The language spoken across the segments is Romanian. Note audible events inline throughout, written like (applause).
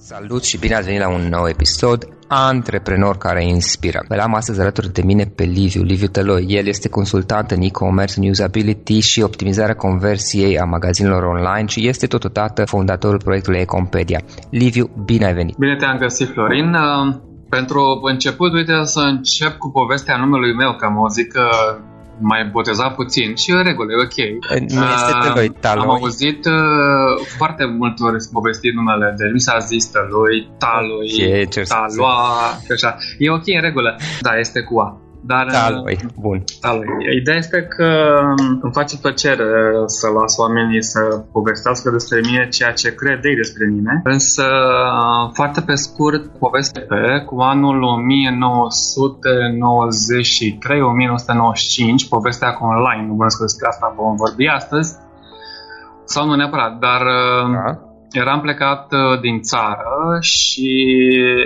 Salut și bine ați venit la un nou episod Antreprenor care inspiră. Îl am astăzi alături de mine pe Liviu, Liviu Tăloi. El este consultant în e-commerce, în usability și optimizarea conversiei a magazinelor online și este totodată fondatorul proiectului Ecompedia. Liviu, bine ai venit! Bine te-am găsit, Florin! Pentru început, uite să încep cu povestea numelui meu, că mă zic că mai botezat puțin și în regulă, e ok. Nu este Tăloi, Taloi. Am auzit uh, foarte multe ori povestit numele de mi s-a zis Tăloi, Taloi, Ce, Taloa, așa. E ok, în regulă. Da, este cu A. Dar, Taloi, bun. Taloi. Ideea este că îmi face plăcere să las oamenii să povestească despre mine ceea ce cred ei despre mine. Însă, foarte pe scurt, poveste pe cu anul 1993-1995, povestea cu online, nu bănesc că despre asta vom vorbi astăzi, sau nu neapărat, dar da eram plecat uh, din țară și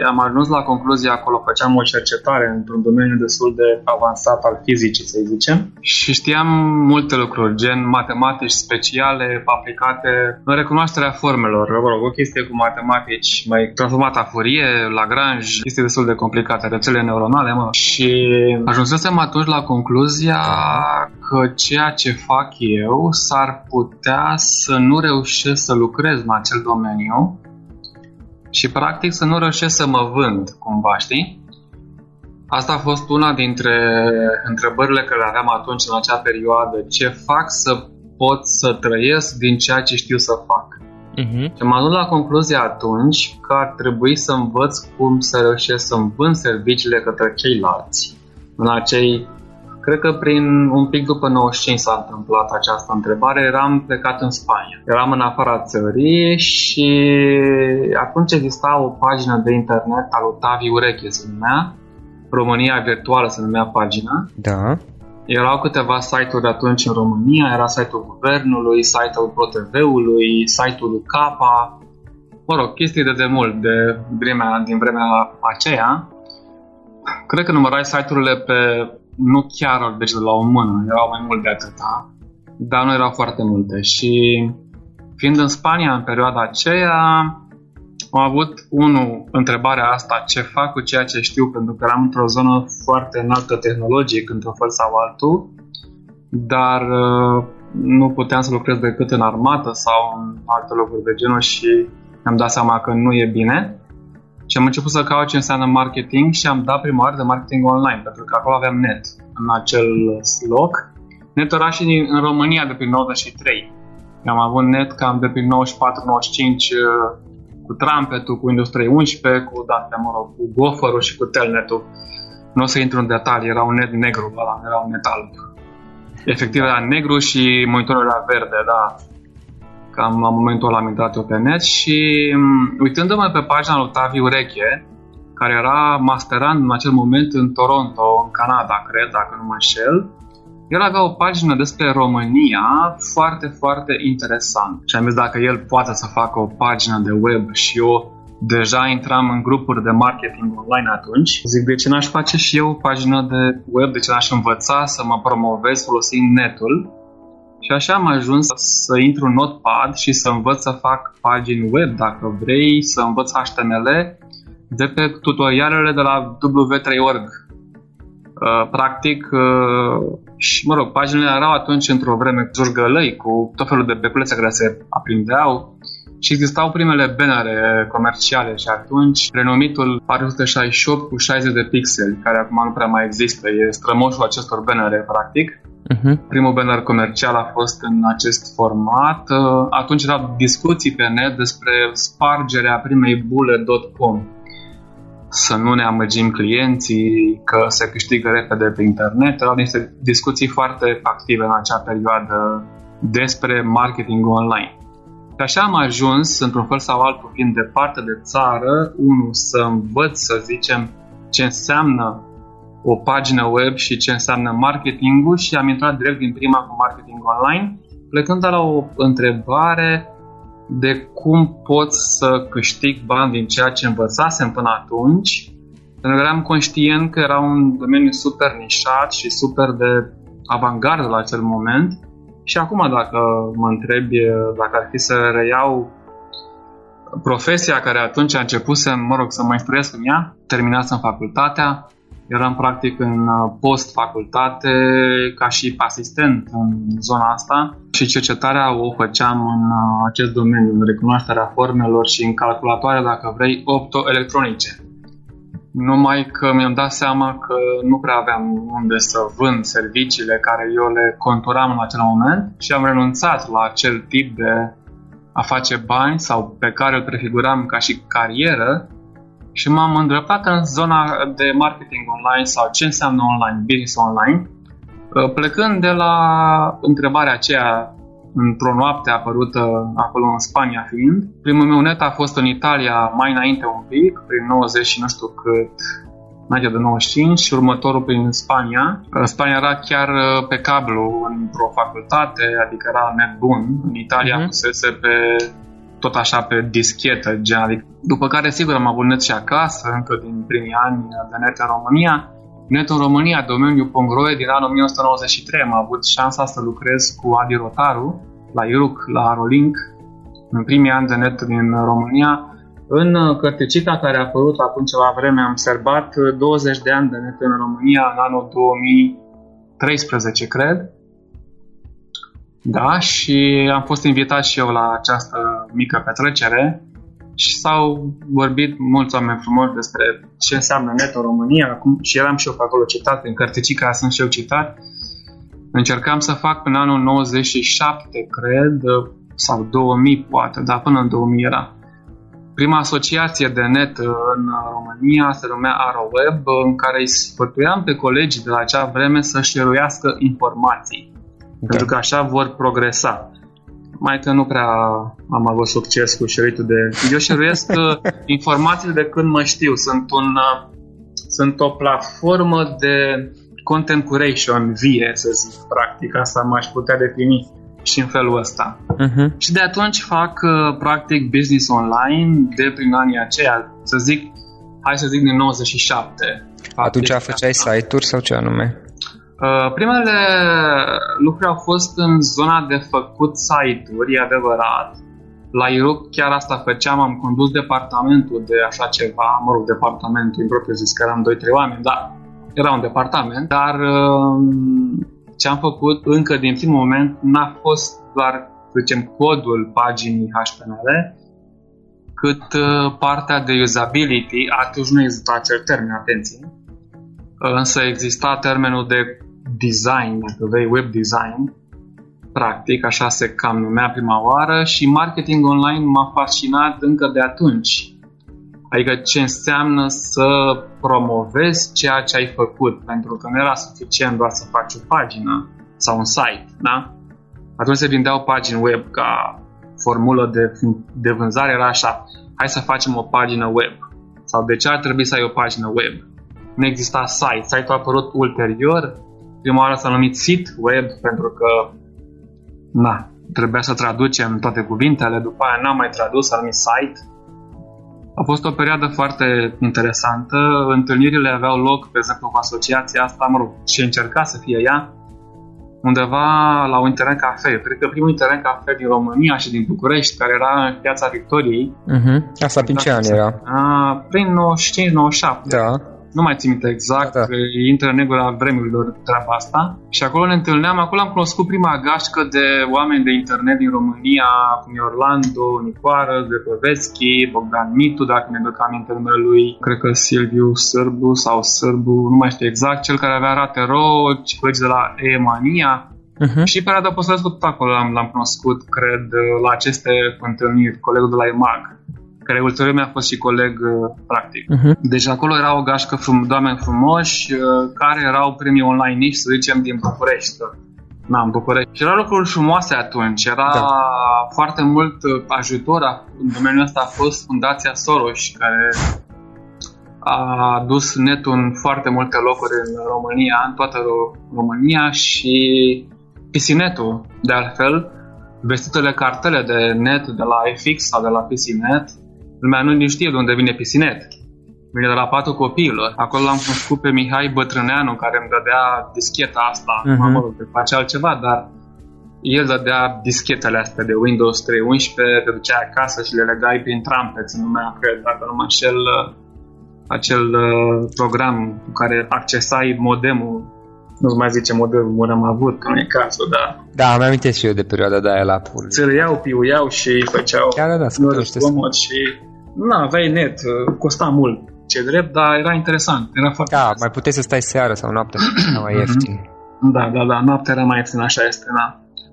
am ajuns la concluzia acolo, făceam o cercetare într-un domeniu destul de avansat al fizicii, să zicem, și știam multe lucruri, gen matematici speciale aplicate în recunoașterea formelor. Mă rog, o chestie cu matematici mai transformat a Fourier, Lagrange, chestii destul de complicate, rețele neuronale, mă. Și ajunsesem atunci la concluzia că ceea ce fac eu s-ar putea să nu reușesc să lucrez în acel domeniu și practic să nu reușesc să mă vând cumva, știi? Asta a fost una dintre întrebările care le aveam atunci în acea perioadă. Ce fac să pot să trăiesc din ceea ce știu să fac? Uh-huh. Și am ajuns la concluzia atunci că ar trebui să învăț cum să reușesc să-mi vând serviciile către ceilalți în acei Cred că prin un pic după 95 s-a întâmplat această întrebare. Eram plecat în Spania. Eram în afara țării și atunci exista o pagină de internet al lui Tavi Ureche, se numea. România Virtuală se numea pagina. Da. Erau câteva site-uri atunci în România, era site-ul Guvernului, site-ul ProTV-ului, site-ul lui Capa, mă rog, chestii de demult, de vremea, din vremea aceea. Cred că numărai site-urile pe nu chiar deci de la o mână, erau mai mult de atâta, dar nu erau foarte multe. Și fiind în Spania în perioada aceea, am avut, unul, întrebarea asta, ce fac cu ceea ce știu, pentru că eram într-o zonă foarte înaltă tehnologic, într-un fel sau altul, dar uh, nu puteam să lucrez decât în armată sau în alte locuri de genul și mi-am dat seama că nu e bine. Și am început să caut ce înseamnă marketing și am dat prima oară de marketing online, pentru că acolo aveam net în acel loc. Net era și în România de prin 93. Am avut net cam de prin 94-95 uh, cu Trampetul, cu Industrie 11, cu date, mă rog, cu Gopher și cu Telnetul. Nu o să intru în detalii, era un net negru ăla, era un net alb. Efectiv era negru și monitorul era verde, da cam la momentul ăla am intrat eu pe net și mm, uitându-mă pe pagina lui Tavi Ureche, care era masterand în acel moment în Toronto, în Canada, cred, dacă nu mă înșel, el avea o pagină despre România foarte, foarte interesant. Și am zis dacă el poate să facă o pagină de web și eu deja intram în grupuri de marketing online atunci. Zic, de ce n-aș face și eu o pagină de web, de ce n-aș învăța să mă promovez folosind netul și așa am ajuns să intru în Notepad și să învăț să fac pagini web, dacă vrei, să învăț HTML de pe tutorialele de la W3org. Uh, practic, uh, și mă rog, paginile erau atunci într-o vreme jurgălăi cu tot felul de beculețe care se aprindeau și existau primele bannere comerciale și atunci renumitul 468 cu 60 de pixeli, care acum nu prea mai există, e strămoșul acestor bannere, practic, Uh-huh. Primul banner comercial a fost în acest format. Uh, atunci erau discuții pe net despre spargerea primei bule.com. Să nu ne amăgim clienții, că se câștigă repede pe internet. Erau niște discuții foarte active în acea perioadă despre marketing online. Și așa am ajuns, într-un fel sau altul, fiind departe de țară, unul, să învăț, să zicem, ce înseamnă o pagină web și ce înseamnă marketingul și am intrat direct din prima cu marketing online, plecând de la o întrebare de cum pot să câștig bani din ceea ce învățasem până atunci, pentru că eram conștient că era un domeniu super nișat și super de avangardă la acel moment. Și acum dacă mă întrebi dacă ar fi să reiau profesia care atunci a început să, mă rog, să mă instruiesc în ea, terminasem facultatea, eram practic în uh, post-facultate ca și asistent în zona asta și cercetarea o făceam în uh, acest domeniu, în recunoașterea formelor și în calculatoare, dacă vrei, optoelectronice. Numai că mi-am dat seama că nu prea aveam unde să vând serviciile care eu le conturam în acel moment și am renunțat la acel tip de a face bani sau pe care îl prefiguram ca și carieră și m-am îndreptat în zona de marketing online sau ce înseamnă online, business online, uh, plecând de la întrebarea aceea într-o noapte apărută acolo în Spania fiind. Primul meu net a fost în Italia mai înainte un pic, prin 90 și nu știu cât, înainte de 95 și următorul prin Spania. Uh, Spania era chiar uh, pe cablu într-o facultate, adică era net bun. În Italia uh-huh. fusese pe tot așa pe dischetă, gen, adică, după care sigur am avut net și acasă, încă din primii ani de net în România. Net în România, domeniul Pongroe din anul 1993, am avut șansa să lucrez cu Adi Rotaru la Iruc, la Arolink, în primii ani de net din România. În cărticica care a apărut acum ceva vreme am serbat 20 de ani de net în România în anul 2013, cred da, și am fost invitat și eu la această mică petrecere și s-au vorbit mulți oameni frumoși despre ce înseamnă net în România acum, și eram și eu pe acolo citat, în cărticica sunt și eu citat. Încercam să fac până anul 97, cred, sau 2000 poate, dar până în 2000 era. Prima asociație de net în România se numea AroWeb, în care îi sfătuiam pe colegii de la acea vreme să șeruiască informații da. pentru că așa vor progresa. Mai că nu prea am avut succes cu șeruitul de... Eu șeruiesc (laughs) uh, informațiile de când mă știu. Sunt, un, uh, sunt o platformă de content curation vie, să zic, practic. Asta m-aș putea defini și în felul ăsta. Uh-huh. Și de atunci fac, uh, practic, business online de prin anii aceia, să zic, hai să zic din 97. Atunci făceai site-uri sau ce anume? Uh, primele lucruri au fost în zona de făcut site-uri, e adevărat. La Iruc chiar asta făceam, am condus departamentul de așa ceva, mă rog, departamentul în propriu zis că eram 2-3 oameni, da, era un departament, dar uh, ce am făcut încă din primul moment n-a fost doar, să zicem, codul paginii HTML, cât uh, partea de usability, atunci nu exista acel termen, atenție, însă exista termenul de design, dacă vrei, web design, practic, așa se cam numea prima oară și marketing online m-a fascinat încă de atunci. Adică ce înseamnă să promovezi ceea ce ai făcut, pentru că nu era suficient doar să faci o pagină sau un site, da? Atunci se vindeau pagini web ca formulă de, de vânzare, era așa, hai să facem o pagină web. Sau de ce ar trebui să ai o pagină web? Nu exista site, site-ul a apărut ulterior, prima oară s-a numit sit web pentru că na, trebuia să traducem toate cuvintele, după aia n-am mai tradus, s-a numit site. A fost o perioadă foarte interesantă, întâlnirile aveau loc, pe exemplu, cu asociația asta, mă rog, și încerca să fie ea, undeva la un internet cafe. Cred că primul internet cafe din România și din București, care era în piața Victoriei. Uh-huh. Asta prin ce an era? prin 95-97. Da nu mai țin minte exact, da, da. intră în negura vremurilor treaba asta. Și acolo ne întâlneam, acolo am cunoscut prima gașcă de oameni de internet din România, cum e Orlando, Nicoară, Grepoveschi, Bogdan Mitu, dacă mi duc aminte numele lui, cred că Silviu Sârbu sau Sârbu, nu mai știu exact, cel care avea rate roci, colegi de la E-Mania, Uh-huh. Și Perioada Apostolescu tot acolo l-am, l-am cunoscut, cred, la aceste întâlniri, colegul de la EMAG care ulterior mi-a fost și coleg uh, practic. Uh-huh. Deci acolo era o gașcă frum- de oameni frumoși uh, care erau primii online nici, să zicem, din București. Na, în București. Și erau lucruri frumoase atunci. Era da. foarte mult uh, ajutor. În domeniul ăsta a fost Fundația Soros, care a dus netul în foarte multe locuri în România, în toată România și PCNet-ul, de altfel, vestitele cartele de net de la FX sau de la PCNet Lumea nu știe de unde vine Pisinet. Vine de la patul copiilor. Acolo l-am cunoscut pe Mihai Bătrâneanu, care îmi dădea discheta asta. Uh-huh. Mă rog, face altceva, dar el dădea dischetele astea de Windows 3.11, te duceai acasă și le legai prin trumpet, se numea, cred, dacă nu mă înșel, acel uh, program cu care accesai modemul nu mai zice modemul am avut, că nu e cazul, da. Da, am amintesc și eu de perioada de aia la pur. Ți iau, piuiau și făceau da, da, da, comod și nu aveai net, uh, costa mult ce drept, dar era interesant. Era foarte da, mai puteai să stați seara sau noapte, era mai ieftin. Da, da, da, noaptea era mai ieftin, așa este, da.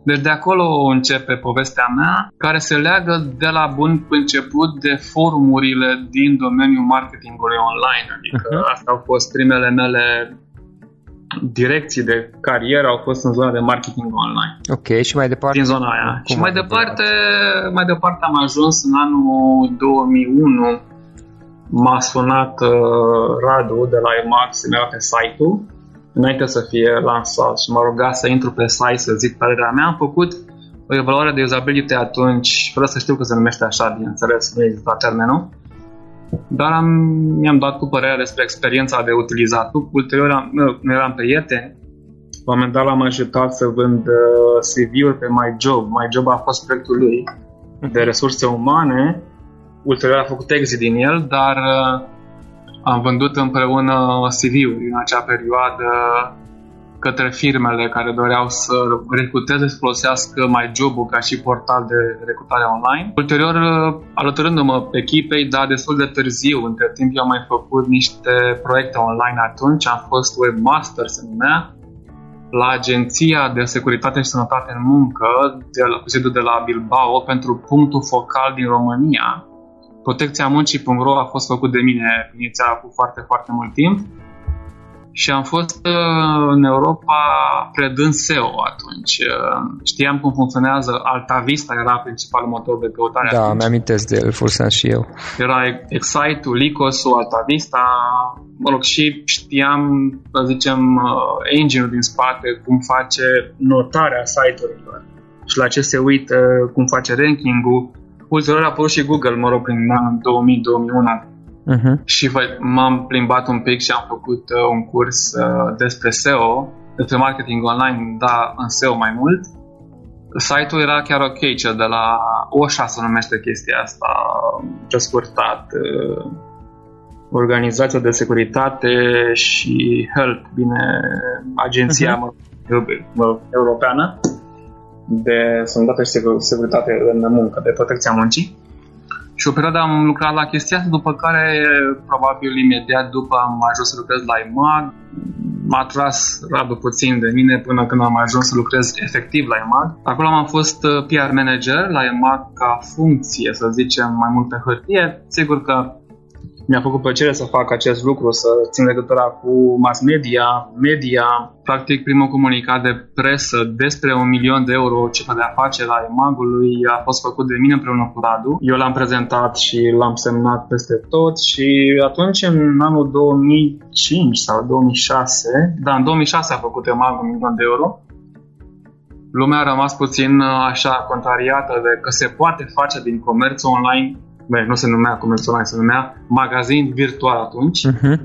Deci de acolo începe povestea mea, care se leagă de la bun început de forumurile din domeniul marketingului online. Adică uh-huh. astea au fost primele mele direcții de carieră au fost în zona de marketing online. Ok, și mai departe? Din zona aia. Cum și mai departe, mai departe am ajuns în anul 2001 m-a sunat uh, Radu de la EMAX, mi-a pe site-ul înainte să fie lansat și m-a rugat să intru pe site să zic părerea mea. Am făcut o evaluare de usability atunci, fără să știu că se numește așa, bineînțeles, nu există termenul. Dar am, mi-am dat cu părerea despre experiența de utilizat. Ulterior am, nu, eram prieteni, la un moment dat l-am ajutat să vând uh, CV-uri pe MyJob. MyJob a fost proiectul lui de resurse umane. Ulterior a făcut exit din el, dar uh, am vândut împreună CV-uri în acea perioadă către firmele care doreau să recruteze, să folosească MyJob-ul ca și portal de recrutare online. Ulterior, alăturându-mă echipei, dar destul de târziu, între timp eu am mai făcut niște proiecte online atunci, am fost webmaster, se numea, la Agenția de Securitate și Sănătate în Muncă, de la, cu sediul de la Bilbao, pentru punctul focal din România. Protecția muncii.ro a fost făcut de mine inițial cu foarte, foarte mult timp și am fost uh, în Europa predând SEO atunci. Uh, știam cum funcționează Altavista, era principalul motor de căutare Da, mi-amintesc de el, folosea și eu. Era Excite-ul, Lycos-ul, Altavista, mă rog, și știam, să zicem, uh, engine-ul din spate, cum face notarea site-urilor și la ce se uită, cum face ranking-ul. Ulterior a apărut și Google, mă rog, în anul 2000-2001 Uh-huh. Și m-am plimbat un pic și am făcut uh, un curs uh, despre SEO, despre marketing online, da, în SEO mai mult. Site-ul era chiar ok, cel de la OSHA se numește chestia asta, ce scurtat, uh, Organizația de Securitate și Health, bine, agenția uh-huh. mă, europeană de sănătate și securitate în muncă, de protecția muncii. Și o perioadă am lucrat la chestia asta, după care, probabil imediat după, am ajuns să lucrez la IMAG. M-a tras Radu puțin de mine până când am ajuns să lucrez efectiv la IMAG. Acolo am fost uh, PR manager la IMAG ca funcție, să zicem, mai mult pe hârtie. Sigur că mi-a făcut plăcere să fac acest lucru, să țin legătura cu mass media, media. Practic, primul comunicat de presă despre un milion de euro cifră de afaceri la emagului a fost făcut de mine împreună cu Radu. Eu l-am prezentat și l-am semnat peste tot și atunci, în anul 2005 sau 2006, da, în 2006 a făcut emagul un milion de euro, lumea a rămas puțin așa contrariată de că se poate face din comerț online bine, nu se numea comerț online, se numea magazin virtual atunci, uh-huh.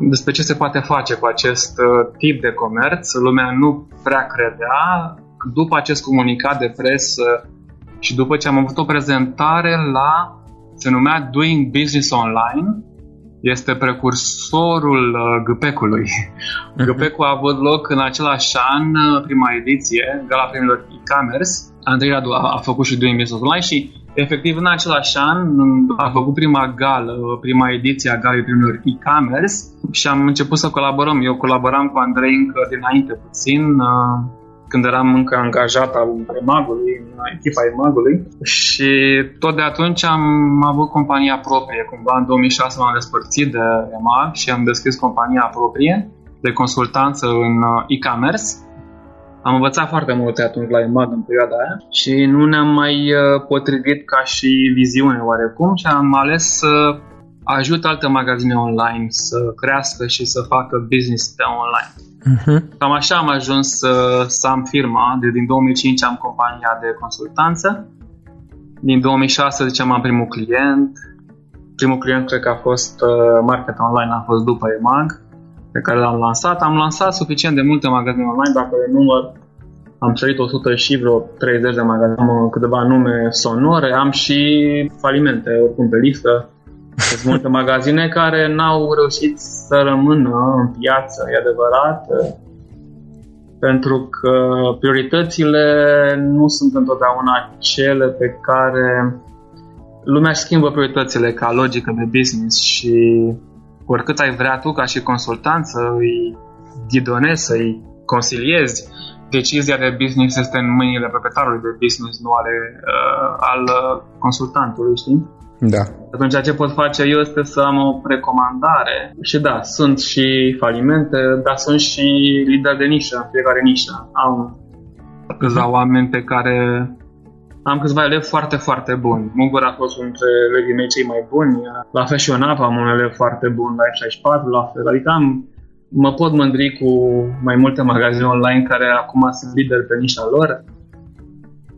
despre ce se poate face cu acest uh, tip de comerț. Lumea nu prea credea. După acest comunicat de presă și după ce am avut o prezentare la, se numea Doing Business Online, este precursorul uh, GPEC-ului. Uh-huh. GPEC-ul a avut loc în același an, uh, prima ediție, Gala Premiilor e-commerce. Andrei Radu a, a făcut și Doing Business Online și Efectiv, în același an am făcut prima gală, prima ediție a galei primilor e-commerce și am început să colaborăm. Eu colaboram cu Andrei încă dinainte puțin, uh, când eram încă angajat al Emagului, în echipa Emagului și tot de atunci am avut compania proprie. Cumva în 2006 m-am despărțit de Emag și am deschis compania proprie de consultanță în uh, e-commerce am învățat foarte multe atunci la EMAG în perioada aia și nu ne-am mai uh, potrivit ca și viziune oarecum și am ales să ajut alte magazine online să crească și să facă business pe online. Uh-huh. Cam așa am ajuns să, să am firma. De din 2005 am compania de consultanță. Din 2006, zicem, am primul client. Primul client cred că a fost uh, Market Online, a fost după EMAG pe care l-am lansat. Am lansat suficient de multe magazine online, dacă le număr, am sărit 100 și vreo 30 de magazine, am câteva nume sonore, am și falimente oricum pe listă. Sunt multe magazine care n-au reușit să rămână în piață, e adevărat, pentru că prioritățile nu sunt întotdeauna cele pe care lumea își schimbă prioritățile ca logică de business și oricât ai vrea tu ca și consultant să îi ghidonezi, să îi consiliezi, decizia de business este în mâinile proprietarului de business, nu ale, uh, al uh, consultantului, știi? Da. Atunci ce pot face eu este să am o recomandare și da, sunt și falimente, dar sunt și lideri de nișă în fiecare nișă. Am câțiva uh-huh. oameni pe care am câțiva elevi foarte, foarte buni. Mugur a fost unul dintre elevii mei cei mai buni. La Fashion Up am un elev foarte bun, la F64 la fel. Adică am mă pot mândri cu mai multe magazine online care acum sunt lideri pe nișa lor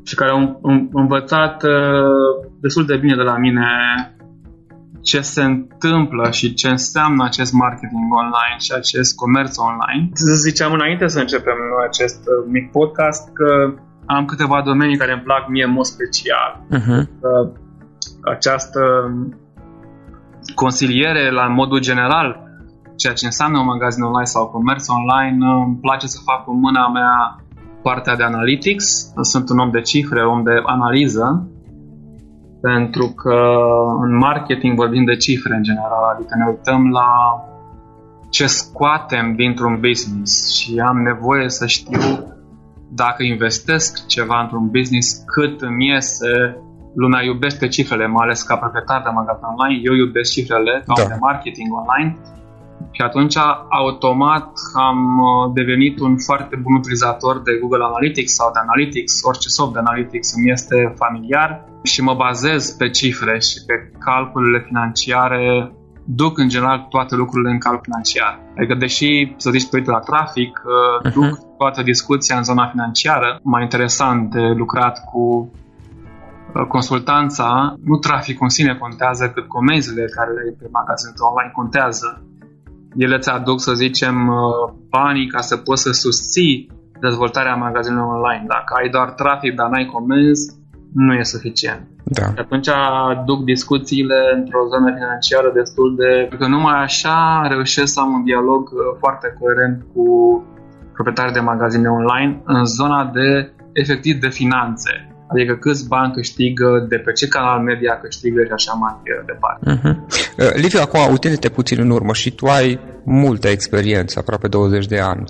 și care au învățat uh, destul de bine de la mine ce se întâmplă și ce înseamnă acest marketing online și acest comerț online. Ziceam înainte să începem acest uh, mic podcast că am câteva domenii care îmi plac mie în mod special. Uh-huh. Această consiliere la modul general ceea ce înseamnă un magazin online sau comerț online, îmi place să fac cu mâna mea partea de analytics. Sunt un om de cifre, om de analiză, pentru că în marketing vorbim de cifre în general, adică ne uităm la ce scoatem dintr-un business și am nevoie să știu dacă investesc ceva într-un business, cât îmi iese lumea iubește cifrele, mai ales ca proprietar de magazin online, eu iubesc cifrele ca da. de marketing online și atunci, automat, am uh, devenit un foarte bun utilizator de Google Analytics sau de Analytics, orice soft de Analytics îmi este familiar și mă bazez pe cifre și pe calculele financiare duc în general toate lucrurile în calcul financiar. Adică deși, să zici, pe la trafic, uh-huh. duc toată discuția în zona financiară, mai interesant de lucrat cu uh, consultanța, nu traficul în sine contează, cât comenzile care le pe magazinul online contează ele îți aduc, să zicem, uh, banii ca să poți să susții dezvoltarea magazinului online. Dacă ai doar trafic, dar n-ai comenzi, nu e suficient. Da. Și atunci duc discuțiile într-o zonă financiară destul de... Pentru că numai așa reușesc să am un dialog uh, foarte coerent cu proprietarii de magazine online în zona de efectiv de finanțe adică câți bani câștigă, de pe ce canal media câștigă și așa mai departe. Uh-huh. Liviu, acum uitându-te puțin în urmă și tu ai multă experiență, aproape 20 de ani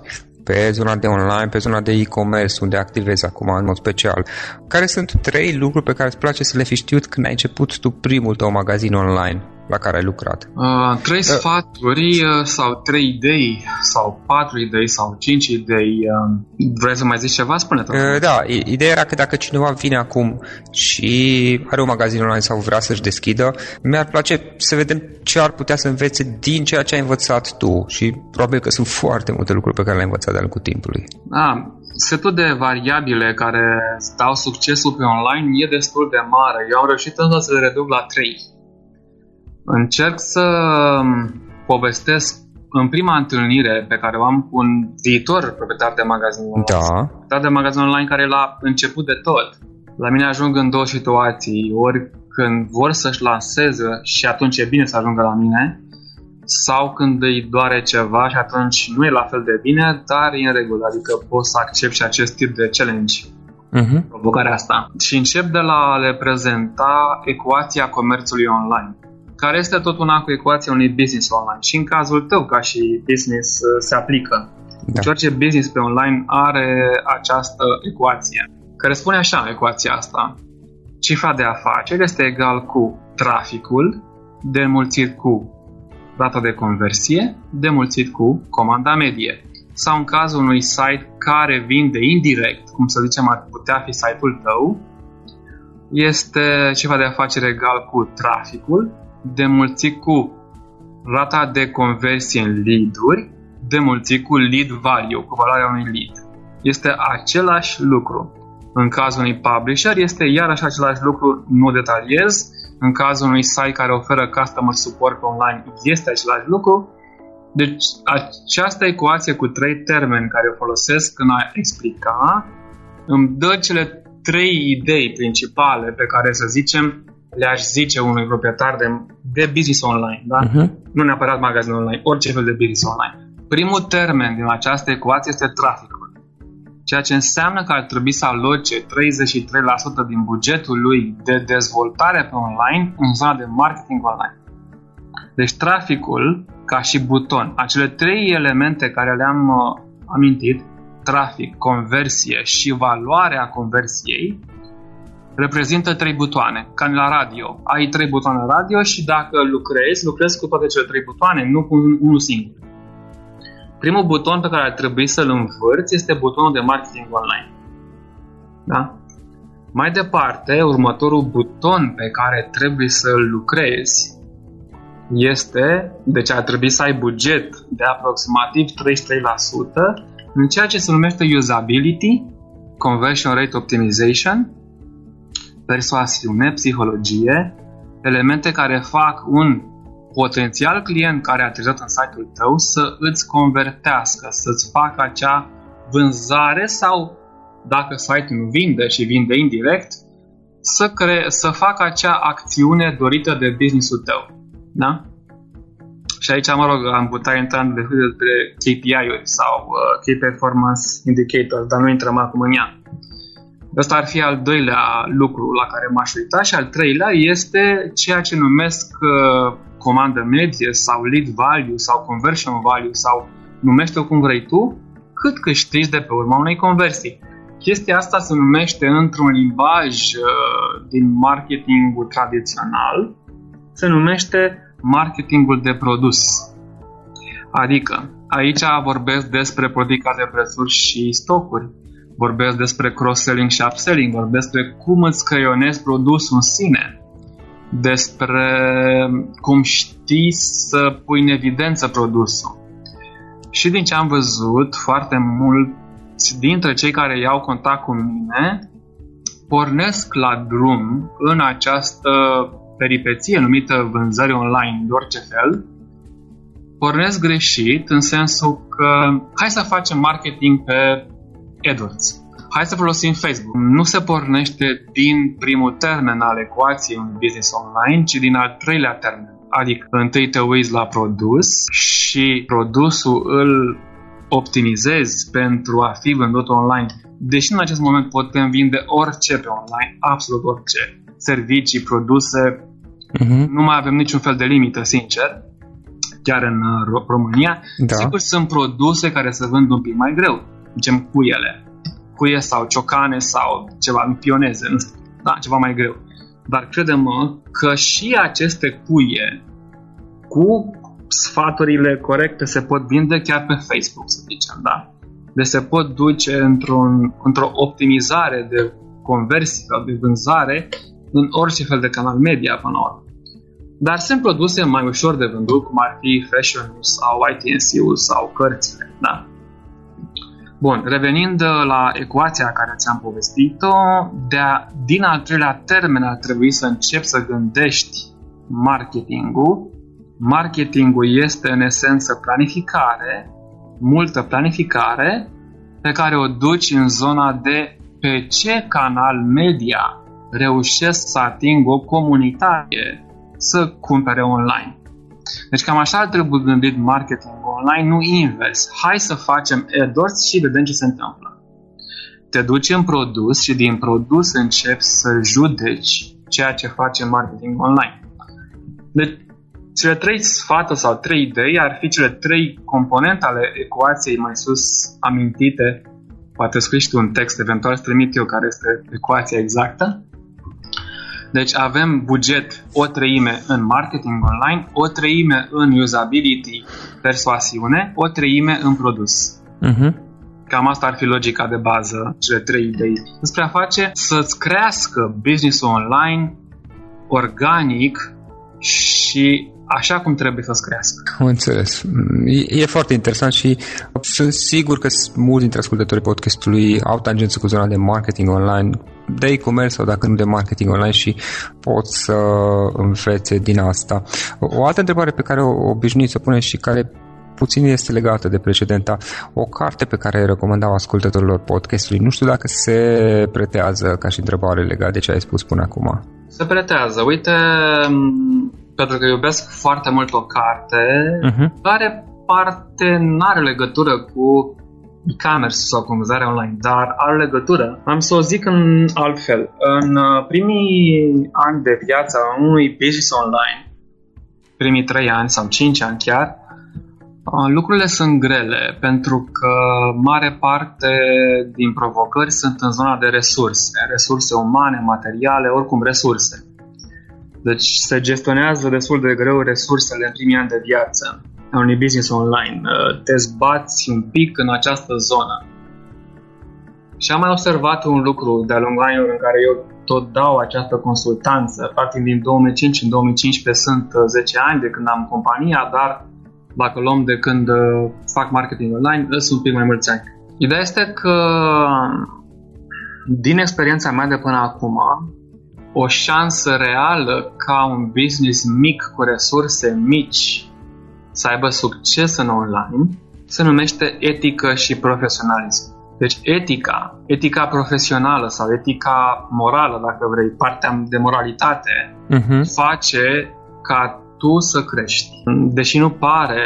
pe zona de online, pe zona de e-commerce, unde activezi acum în mod special. Care sunt trei lucruri pe care îți place să le fi știut când ai început tu primul tău magazin online? La care ai lucrat? Uh, trei uh. sfaturi uh, sau trei idei sau patru idei sau cinci idei. Uh, vrei să mai zici ceva? spune uh, Da, ideea era că dacă cineva vine acum și are un magazin online sau vrea să-și deschidă, mi-ar place să vedem ce ar putea să învețe din ceea ce ai învățat tu și probabil că sunt foarte multe lucruri pe care le-ai învățat de-a lungul timpului. Da, setul de variabile care stau succesul pe online e destul de mare. Eu am reușit însă să le reduc la 3. Încerc să um, povestesc în prima întâlnire pe care o am cu un viitor proprietar de magazin online, da. proprietar de magazin online care la început de tot. La mine ajung în două situații, ori când vor să-și lanseze și atunci e bine să ajungă la mine, sau când îi doare ceva și atunci nu e la fel de bine, dar e în regulă, adică pot să accept și acest tip de challenge, uh-huh. provocarea asta. Și încep de la a le prezenta ecuația comerțului online care este tot una cu ecuația unui business online. Și în cazul tău, ca și business, uh, se aplică. Da. Deci orice business pe online are această ecuație, care spune așa, ecuația asta. Cifra de afaceri este egal cu traficul de mulțit cu data de conversie de mulțit cu comanda medie. Sau în cazul unui site care vinde indirect, cum să zicem ar putea fi site-ul tău, este cifra de afaceri egal cu traficul demulțit cu rata de conversie în lead-uri, demulțit cu lead value, cu valoarea unui lead. Este același lucru. În cazul unui publisher este iarăși același lucru, nu detaliez. În cazul unui site care oferă customer support pe online este același lucru. Deci această ecuație cu trei termeni care o folosesc în a explica îmi dă cele trei idei principale pe care, să zicem, le-aș zice unui proprietar de, de business online, da? Uh-huh. Nu neapărat magazin online, orice fel de business online. Primul termen din această ecuație este traficul. Ceea ce înseamnă că ar trebui să aloce 33% din bugetul lui de dezvoltare pe online în zona de marketing online. Deci traficul ca și buton, acele trei elemente care le-am uh, amintit, trafic, conversie și valoarea conversiei, reprezintă trei butoane, ca la radio. Ai trei butoane radio și dacă lucrezi, lucrezi cu toate cele trei butoane, nu cu unul singur. Primul buton pe care ar trebui să-l învârți este butonul de marketing online. Da? Mai departe, următorul buton pe care trebuie să-l lucrezi este, deci ar trebui să ai buget de aproximativ 33% în ceea ce se numește usability, conversion rate optimization, persoasiune, psihologie, elemente care fac un potențial client care a aterizat în site-ul tău să îți convertească, să-ți facă acea vânzare sau dacă site-ul nu vinde și vinde indirect, să, cre- să facă acea acțiune dorită de business-ul tău. Da? Și aici, mă rog, am putea intra în despre KPI-uri sau uh, Key Performance Indicators, dar nu intrăm acum în ea. Ăsta ar fi al doilea lucru la care m-aș uita și al treilea este ceea ce numesc uh, comandă medie sau lead value sau conversion value sau numește-o cum vrei tu, cât câștigi de pe urma unei conversii. Chestia asta se numește într-un limbaj uh, din marketingul tradițional, se numește marketingul de produs. Adică, aici vorbesc despre politica de prețuri și stocuri, vorbesc despre cross-selling și upselling, vorbesc despre cum îți creionezi produsul în sine, despre cum știi să pui în evidență produsul. Și din ce am văzut, foarte mulți dintre cei care iau contact cu mine pornesc la drum în această peripeție numită vânzări online de orice fel, pornesc greșit în sensul că hai să facem marketing pe AdWords. Hai să folosim Facebook. Nu se pornește din primul termen al ecuației un business online, ci din al treilea termen. Adică întâi te uiți la produs și produsul îl optimizezi pentru a fi vândut online. Deși în acest moment putem vinde orice pe online, absolut orice, servicii, produse, uh-huh. nu mai avem niciun fel de limită, sincer, chiar în uh, România. Da. Sigur, sunt produse care se vând un pic mai greu zicem, cuiele. Cuie sau ciocane sau ceva, pioneze, nu știu, da, ceva mai greu. Dar credem că și aceste cuie cu sfaturile corecte se pot vinde chiar pe Facebook, să zicem, da? Deci se pot duce într-un, într-o optimizare de conversie sau de vânzare în orice fel de canal media până la urmă. Dar sunt produse mai ușor de vândut, cum ar fi fashion sau ITNC-ul sau cărțile, da? Bun, revenind uh, la ecuația care ți-am povestit-o, de a, din al treilea termen ar trebui să începi să gândești marketingul. Marketingul este în esență planificare, multă planificare, pe care o duci în zona de pe ce canal media reușesc să ating o comunitate să cumpere online. Deci cam așa ar trebui gândit marketing online, nu invers. Hai să facem AdWords și vedem ce se întâmplă. Te duci în produs și din produs începi să judeci ceea ce face marketing online. Deci, cele trei sfaturi sau trei idei ar fi cele trei componente ale ecuației mai sus amintite. Poate scrii tu un text, eventual să trimit eu care este ecuația exactă. Deci avem buget o treime în marketing online, o treime în usability, persoasiune, o treime în produs. Uh-huh. Cam asta ar fi logica de bază, cele trei idei. Despre a face să-ți crească business online organic și așa cum trebuie să-ți crească. Am înțeles. E, e foarte interesant și sunt sigur că mulți dintre ascultătorii podcastului au tangență cu zona de marketing online, de e-commerce sau dacă nu de marketing online și pot să învețe din asta. O altă întrebare pe care o obișnuiți să pune și care puțin este legată de precedenta. O carte pe care recomandau ascultătorilor podcastului, nu știu dacă se pretează ca și întrebare legată de ce ai spus până acum. Se pretează. Uite, pentru că iubesc foarte mult o carte uh-huh. care parte nu are legătură cu e-commerce sau cu vânzarea online, dar are legătură. Am să o zic în altfel. În uh, primii ani de viață a unui business online, primii 3 ani sau 5 ani chiar, uh, lucrurile sunt grele pentru că mare parte din provocări sunt în zona de resurse, resurse umane, materiale, oricum resurse. Deci se gestionează destul de greu resursele în primii ani de viață a unui business online. Uh, te zbați un pic în această zonă. Și am mai observat un lucru de-a lungul anilor în care eu tot dau această consultanță. Practic din 2005 în 2015 sunt 10 uh, ani de când am compania, dar dacă luăm de când uh, fac marketing online, sunt un pic mai mulți ani. Ideea este că din experiența mea de până acum, o șansă reală ca un business mic cu resurse mici să aibă succes în online se numește etică și profesionalism. Deci etica, etica profesională sau etica morală, dacă vrei, partea de moralitate, uh-huh. face ca tu să crești. Deși nu pare,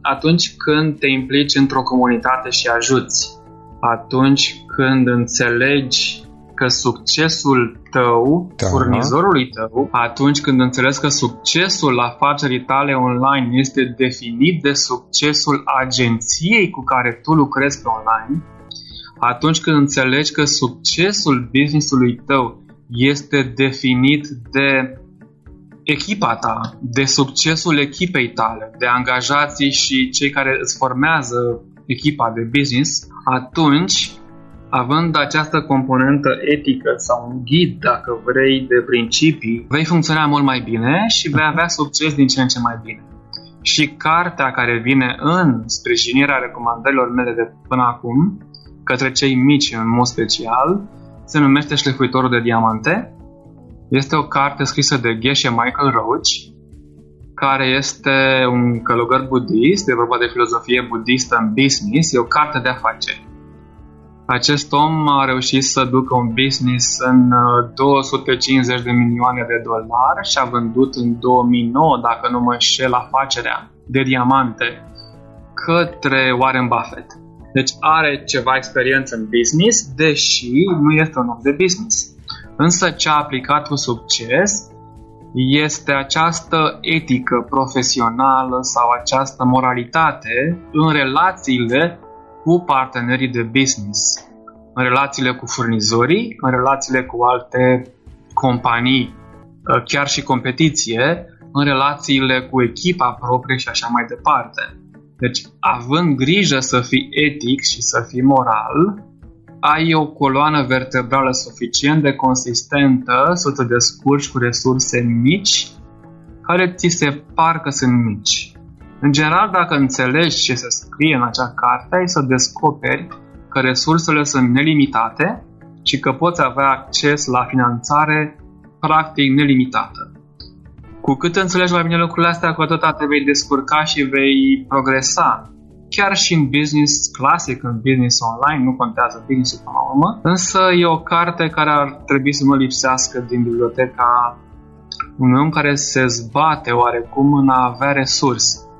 atunci când te implici într-o comunitate și ajuți, atunci când înțelegi că succesul tău, da. furnizorului tău, atunci când înțelegi că succesul afacerii tale online este definit de succesul agenției cu care tu lucrezi pe online, atunci când înțelegi că succesul businessului tău este definit de echipa ta, de succesul echipei tale, de angajații și cei care îți formează echipa de business, atunci având această componentă etică sau un ghid, dacă vrei, de principii, vei funcționa mult mai bine și vei avea succes din ce în ce mai bine. Și cartea care vine în sprijinirea recomandărilor mele de până acum, către cei mici în mod special, se numește Șlefuitorul de Diamante. Este o carte scrisă de Geshe Michael Roach, care este un călugăr budist, e vorba de filozofie budistă în business, e o carte de afaceri. Acest om a reușit să ducă un business în 250 uh, de milioane de dolari și a vândut în 2009, dacă nu mă înșel, afacerea de diamante către Warren Buffett. Deci are ceva experiență în business, deși nu este un om de business. Însă ce a aplicat cu succes este această etică profesională sau această moralitate în relațiile cu partenerii de business, în relațiile cu furnizorii, în relațiile cu alte companii, uh, chiar și competiție, în relațiile cu echipa proprie și așa mai departe. Deci, având grijă să fii etic și să fii moral, ai o coloană vertebrală suficient de consistentă să te descurci cu resurse mici care ți se par că sunt mici. În general, dacă înțelegi ce se scrie în acea carte, ai să descoperi că resursele sunt nelimitate și că poți avea acces la finanțare practic nelimitată. Cu cât înțelegi mai bine lucrurile astea, cu atât te vei descurca și vei progresa. Chiar și în business clasic, în business online, nu contează business până la urmă, însă e o carte care ar trebui să nu lipsească din biblioteca unui om care se zbate oarecum în a avea resurse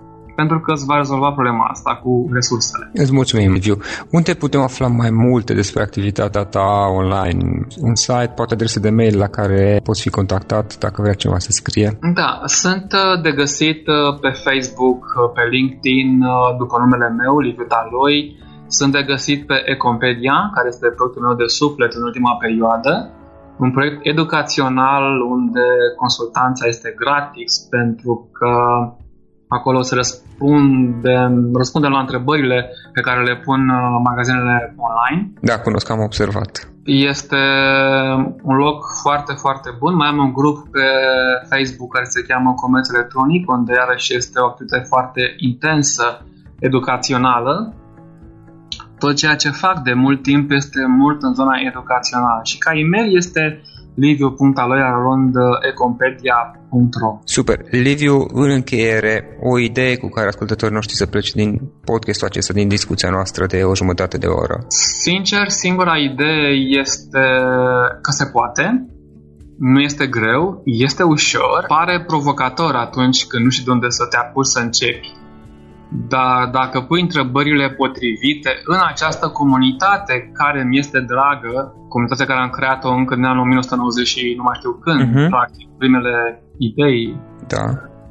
pentru că îți va rezolva problema asta cu resursele. Îți mulțumim, Liviu. Unde putem afla mai multe despre activitatea ta online? Un site, poate adrese de mail la care poți fi contactat dacă vrea cineva să scrie? Da, sunt uh, de găsit uh, pe Facebook, uh, pe LinkedIn, după numele meu, Liviu Daloi. Sunt de găsit pe Ecompedia, care este proiectul meu de suflet în ultima perioadă un proiect educațional unde consultanța este gratis pentru că Acolo se răspunde, răspunde la întrebările pe care le pun uh, magazinele online. Da, cunosc, am observat. Este un loc foarte, foarte bun. Mai am un grup pe Facebook care se cheamă Comerț Electronic, unde iarăși este o activitate foarte intensă, educațională. Tot ceea ce fac de mult timp este mult în zona educațională și ca e-mail este liviu.aloiarond.ecompedia.ro Super. Liviu, în încheiere, o idee cu care ascultătorii noștri să plece din podcastul acesta, din discuția noastră de o jumătate de oră. Sincer, singura idee este că se poate, nu este greu, este ușor, pare provocator atunci când nu știi de unde să te apuci să începi. Dar dacă pui întrebările potrivite în această comunitate care mi este dragă, comunitatea care am creat-o încă din anul 1990 și nu mai știu când, uh-huh. practic, primele idei, da.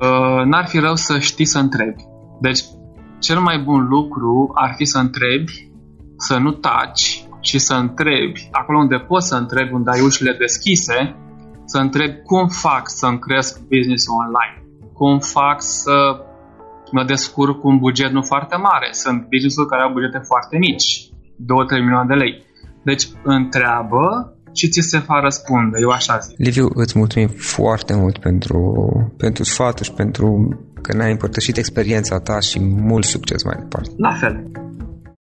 uh, n-ar fi rău să știi să întrebi. Deci, cel mai bun lucru ar fi să întrebi, să nu taci și să întrebi, acolo unde poți să întrebi, unde ai ușile deschise, să întrebi cum fac să-mi cresc business online, cum fac să mă descurc cu un buget nu foarte mare. Sunt business-uri care au bugete foarte mici, 2-3 milioane de lei. Deci întreabă și ți se va răspunde, eu așa zic. Liviu, îți mulțumim foarte mult pentru, pentru sfatul și pentru că ne-ai împărtășit experiența ta și mult succes mai departe. La fel.